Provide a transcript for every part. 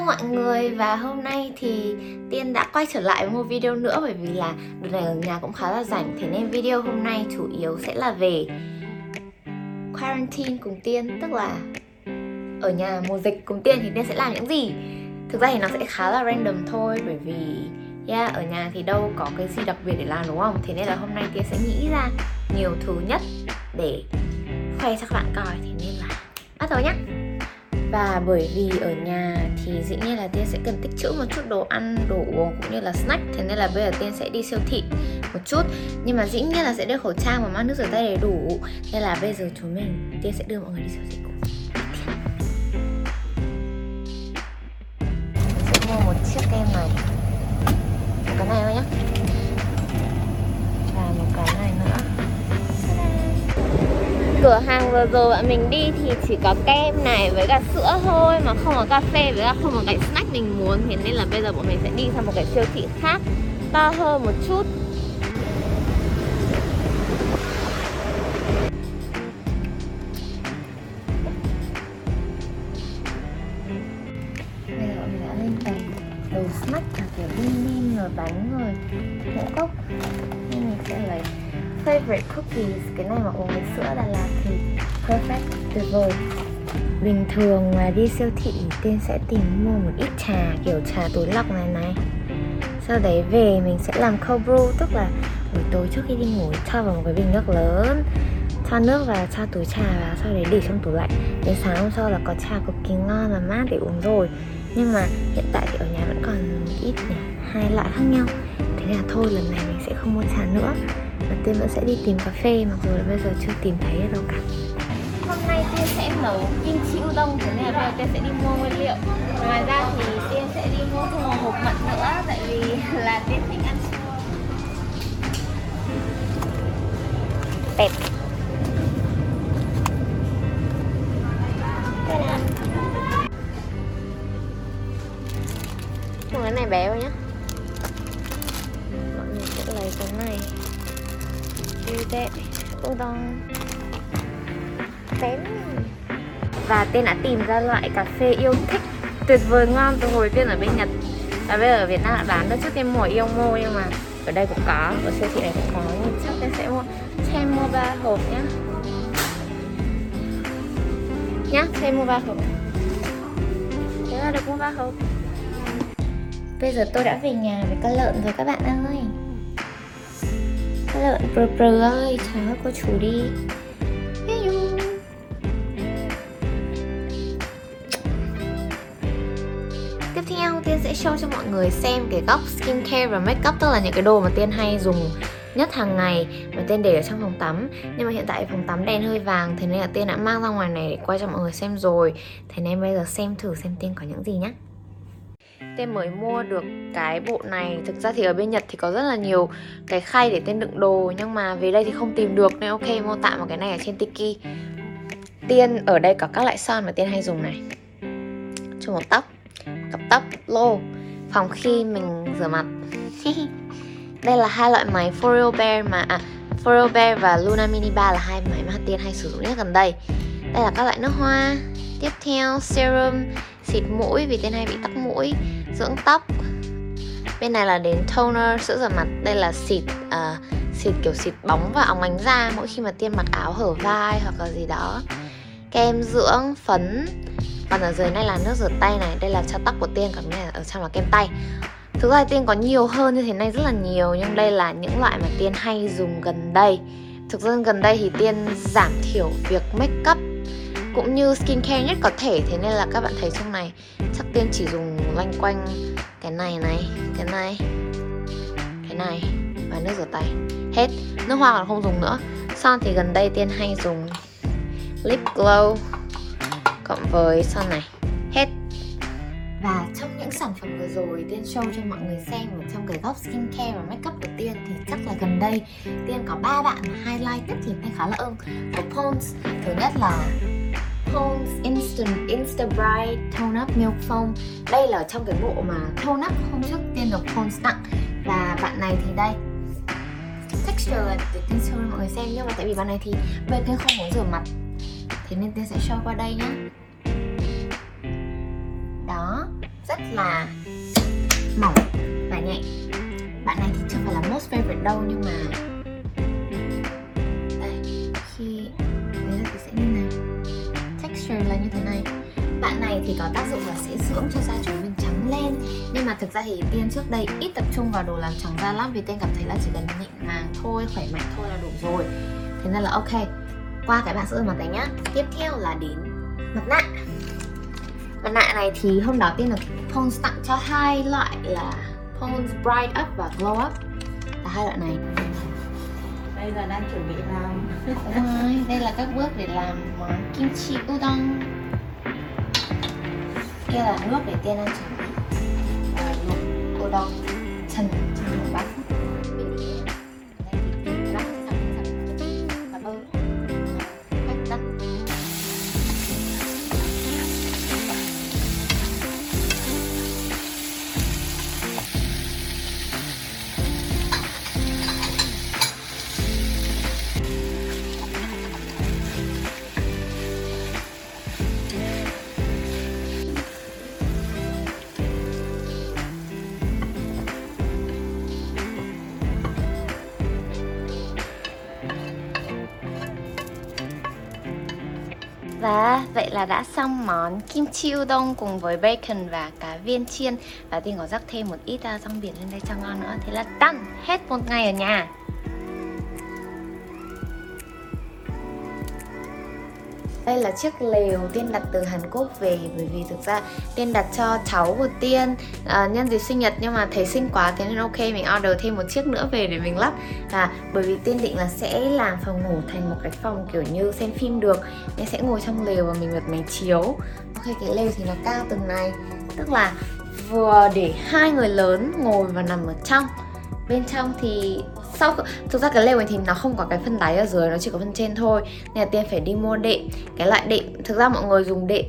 Hello mọi người. Và hôm nay thì Tiên đã quay trở lại với một video nữa bởi vì là đợt này ở nhà cũng khá là rảnh. Thế nên video hôm nay chủ yếu sẽ là về quarantine cùng Tiên tức là ở nhà mùa dịch cùng Tiên thì Tiên sẽ làm những gì? Thực ra thì nó sẽ khá là random thôi bởi vì yeah, ở nhà thì đâu có cái gì đặc biệt để làm đúng không? Thế nên là hôm nay Tiên sẽ nghĩ ra nhiều thứ nhất để khoe cho các bạn coi. Thế nên là bắt đầu nhé và bởi vì ở nhà thì dĩ nhiên là tiên sẽ cần tích trữ một chút đồ ăn, đồ uống cũng như là snack. Thế nên là bây giờ tiên sẽ đi siêu thị một chút. Nhưng mà dĩ nhiên là sẽ đeo khẩu trang và mang nước rửa tay đầy đủ. Nên là bây giờ chúng mình, tiên sẽ đưa mọi người đi siêu thị cùng. Sẽ mua một chiếc kem này. Cái này thôi nhá. Cửa hàng vừa rồi bọn mình đi thì chỉ có kem này với cả sữa thôi mà không có cà phê với cả không có cái snack mình muốn. Thế nên là bây giờ bọn mình sẽ đi sang một cái siêu thị khác, to hơn một chút. Thì cái này mà uống với sữa Đà Lạt thì perfect tuyệt vời. Bình thường mà đi siêu thị tiên sẽ tìm mua một ít trà, kiểu trà túi lọc này này. Sau đấy về mình sẽ làm cold brew, tức là buổi tối trước khi đi ngủ cho vào một cái bình nước lớn, cho nước và cho túi trà vào, sau đấy để trong tủ lạnh. Đến sáng hôm sau là có trà cực kỳ ngon và mát để uống rồi. Nhưng mà hiện tại thì ở nhà vẫn còn ít nhỉ? Hai loại khác nhau. Thế là thôi, lần này mình sẽ không mua trà nữa tiên vẫn sẽ đi tìm cà phê mặc dù là bây giờ chưa tìm thấy ở đâu cả. Hôm nay tiên sẽ nấu kim chi udon thế nên là bây giờ tiên sẽ đi mua nguyên liệu. Ngoài ra thì tiên sẽ đi mua thêm một hộp mận nữa tại vì là tiên thích ăn. Chua một cái này bé thôi nhá. Mọi người sẽ lấy cái này như udon và tên đã tìm ra loại cà phê yêu thích. Tuyệt vời ngon từ hồi tiên ở bên Nhật. Và bây giờ ở Việt Nam đã bán được trước tiên mùa yêu mô, nhưng mà ở đây cũng có, ở siêu thị này cũng có. Nhưng chắc tiên sẽ mua thêm mua ba hộp nhá. Nhá thêm mua ba hộp. Thế là được mua ba hộp. Bây giờ tôi đã về nhà với con lợn rồi các bạn ơi lợn prừ prừ ơi thả các cô chủ đi. Tiếp theo, tiên sẽ show cho mọi người xem cái góc skincare và makeup tức là những cái đồ mà tiên hay dùng nhất hàng ngày mà tiên để ở trong phòng tắm. Nhưng mà hiện tại phòng tắm đèn hơi vàng, thế nên là tiên đã mang ra ngoài này để quay cho mọi người xem rồi. Thế nên bây giờ xem thử xem tiên có những gì nhé Tên mới mua được cái bộ này. Thực ra thì ở bên Nhật thì có rất là nhiều cái khay để tên đựng đồ, Nhưng mà về đây thì không tìm được Nên ok mua tạm một cái này ở trên Tiki. Tiên, ở đây có các loại son mà Tiên hay dùng này. Cho một tóc, Cặp tóc, lô. Phòng khi mình rửa mặt. Đây là hai loại máy For Bear mà À For Bear và Luna Mini 3 là hai máy mà Tiên hay sử dụng nhất gần đây. Đây là các loại nước hoa. Tiếp theo, serum xịt mũi vì tên hay bị tắc mũi dưỡng tóc. Bên này là đến toner sữa rửa mặt. Đây là xịt uh, xịt kiểu xịt bóng và óng ánh da mỗi khi mà tiên mặc áo hở vai hoặc là gì đó. Kem dưỡng phấn. Còn ở dưới này là nước rửa tay này. Đây là cho tóc của tiên còn này ở trong là kem tay. Thực ra tiên có nhiều hơn như thế này rất là nhiều nhưng đây là những loại mà tiên hay dùng gần đây. Thực ra gần đây thì tiên giảm thiểu việc make up cũng như skincare nhất có thể, thế nên là các bạn thấy trong này, chắc tiên chỉ dùng loanh quanh cái này này, cái này cái này và nước rửa tay. Hết. Nước hoa còn không dùng nữa. Son thì gần đây tiên hay dùng lip glow cộng với son này. Hết. Và trong những sản phẩm vừa rồi Tiên show cho mọi người xem ở trong cái góc skincare và makeup của Tiên thì chắc là gần đây Tiên có ba bạn highlight nhất thì Tiên khá là ưng. Của Pond's thứ nhất là Homes Instant Insta Bright Tone Up Milk Foam Đây là trong cái bộ mà Tone Up hôm trước tiên được Homes tặng. Và bạn này thì đây. Texture để tiên show mọi người xem Nhưng mà tại vì bạn này thì về tiên không muốn rửa mặt. Thế nên tiên sẽ show qua đây nhá Đó, rất là mỏng và nhẹ. Bạn này thì chưa phải là most favorite đâu, nhưng mà này thì có tác dụng là sẽ dưỡng cho da chúng mình trắng lên. Nhưng mà thực ra thì tiên trước đây ít tập trung vào đồ làm trắng da lắm vì tiên cảm thấy là chỉ cần mịn màng thôi khỏe mạnh thôi là đủ rồi. Thế nên là ok qua cái bảng sữa mặt này nhá. Tiếp theo là đến mặt nạ. Mặt nạ này thì hôm đó tiên được Pond's tặng cho hai loại là Pond's Bright Up và Glow Up. Là hai loại này. Bây giờ đang chuẩn bị làm. Đúng rồi, đây là các bước để làm món kim chi udon Kia là nước để tiên ăn chuẩn bị Và luộc udon chân. Trần của bát Và vậy là đã xong món kim chi udon cùng với bacon và cá viên chiên. Và Tiên có rắc thêm một ít à, rong biển lên đây cho ngon nữa. Thế là done, hết một ngày ở nhà. Đây là chiếc lều Tiên đặt từ Hàn Quốc về Bởi vì thực ra Tiên đặt cho cháu của Tiên à, Nhân dịp sinh nhật nhưng mà thấy xinh quá Thế nên ok mình order thêm một chiếc nữa về để mình lắp. À, Bởi vì Tiên định là sẽ làm phòng ngủ thành một cái phòng kiểu như xem phim được Nên sẽ ngồi trong lều và mình bật máy chiếu. Ok cái lều thì nó cao từng này. Tức là vừa để hai người lớn ngồi và nằm ở trong. Bên trong thì sau thực ra cái lều này thì nó không có cái phần đáy ở dưới, nó chỉ có phần trên thôi. Nên là tiên phải đi mua đệm. Cái loại đệm, thực ra mọi người dùng đệm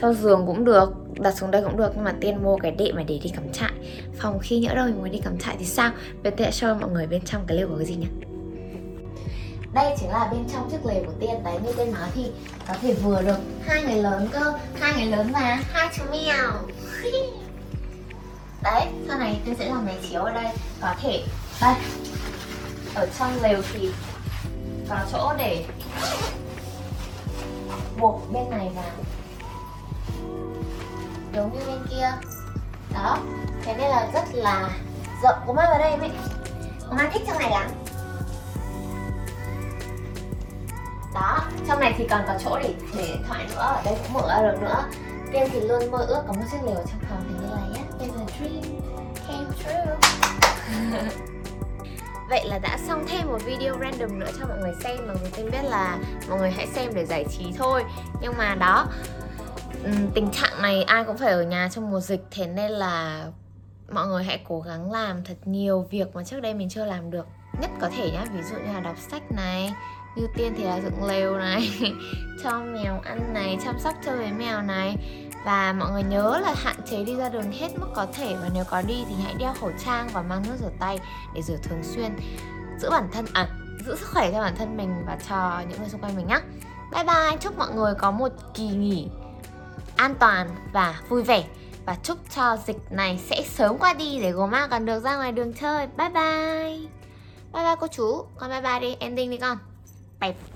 cho giường cũng được, đặt xuống đây cũng được, nhưng mà tiên mua cái đệm mà để đi cắm trại. Phòng khi nhỡ đâu mình muốn đi cắm trại thì sao? Bây giờ tiên sẽ show mọi người bên trong cái lều có cái gì nhỉ? Đây chính là bên trong chiếc lều của tiên đấy, như tiên nói thì có thể vừa được hai người lớn cơ. Hai người lớn và hai chú mèo. Đấy, sau này tiên sẽ làm máy chiếu ở đây. Có thể đây. Ở trong lều thì có chỗ để buộc bên này vào. Giống như bên kia. Đó. Thế nên là rất là rộng. Của mai vào đây mẹ có mai thích trong này lắm đó. Trong này thì còn có chỗ để để điện thoại nữa. Ở đây cũng mở ra được nữa. Tiên thì luôn mơ ước có một chiếc lều ở trong phòng. Thế như là yes there's a dream. Came true. Vậy là đã xong thêm một video random nữa cho mọi người xem Mà mình tin biết là mọi người hãy xem để giải trí thôi. Nhưng mà đó Tình trạng này ai cũng phải ở nhà trong mùa dịch Thế nên là mọi người hãy cố gắng làm thật nhiều việc mà trước đây mình chưa làm được Nhất có thể nhá, ví dụ như là đọc sách này Như tiên thì là dựng lều này Cho mèo ăn này, chăm sóc chơi với mèo này và mọi người nhớ là hạn chế đi ra đường hết mức có thể và nếu có đi thì hãy đeo khẩu trang và mang nước rửa tay để rửa thường xuyên. Giữ bản thân à giữ sức khỏe cho bản thân mình và cho những người xung quanh mình nhé bye bye, chúc mọi người có một kỳ nghỉ an toàn và vui vẻ. Và chúc cho dịch này sẽ sớm qua đi để gồm còn được ra ngoài đường chơi. Bye bye. Bye bye cô chú. Con bye bye đi, ending đi con. Bye.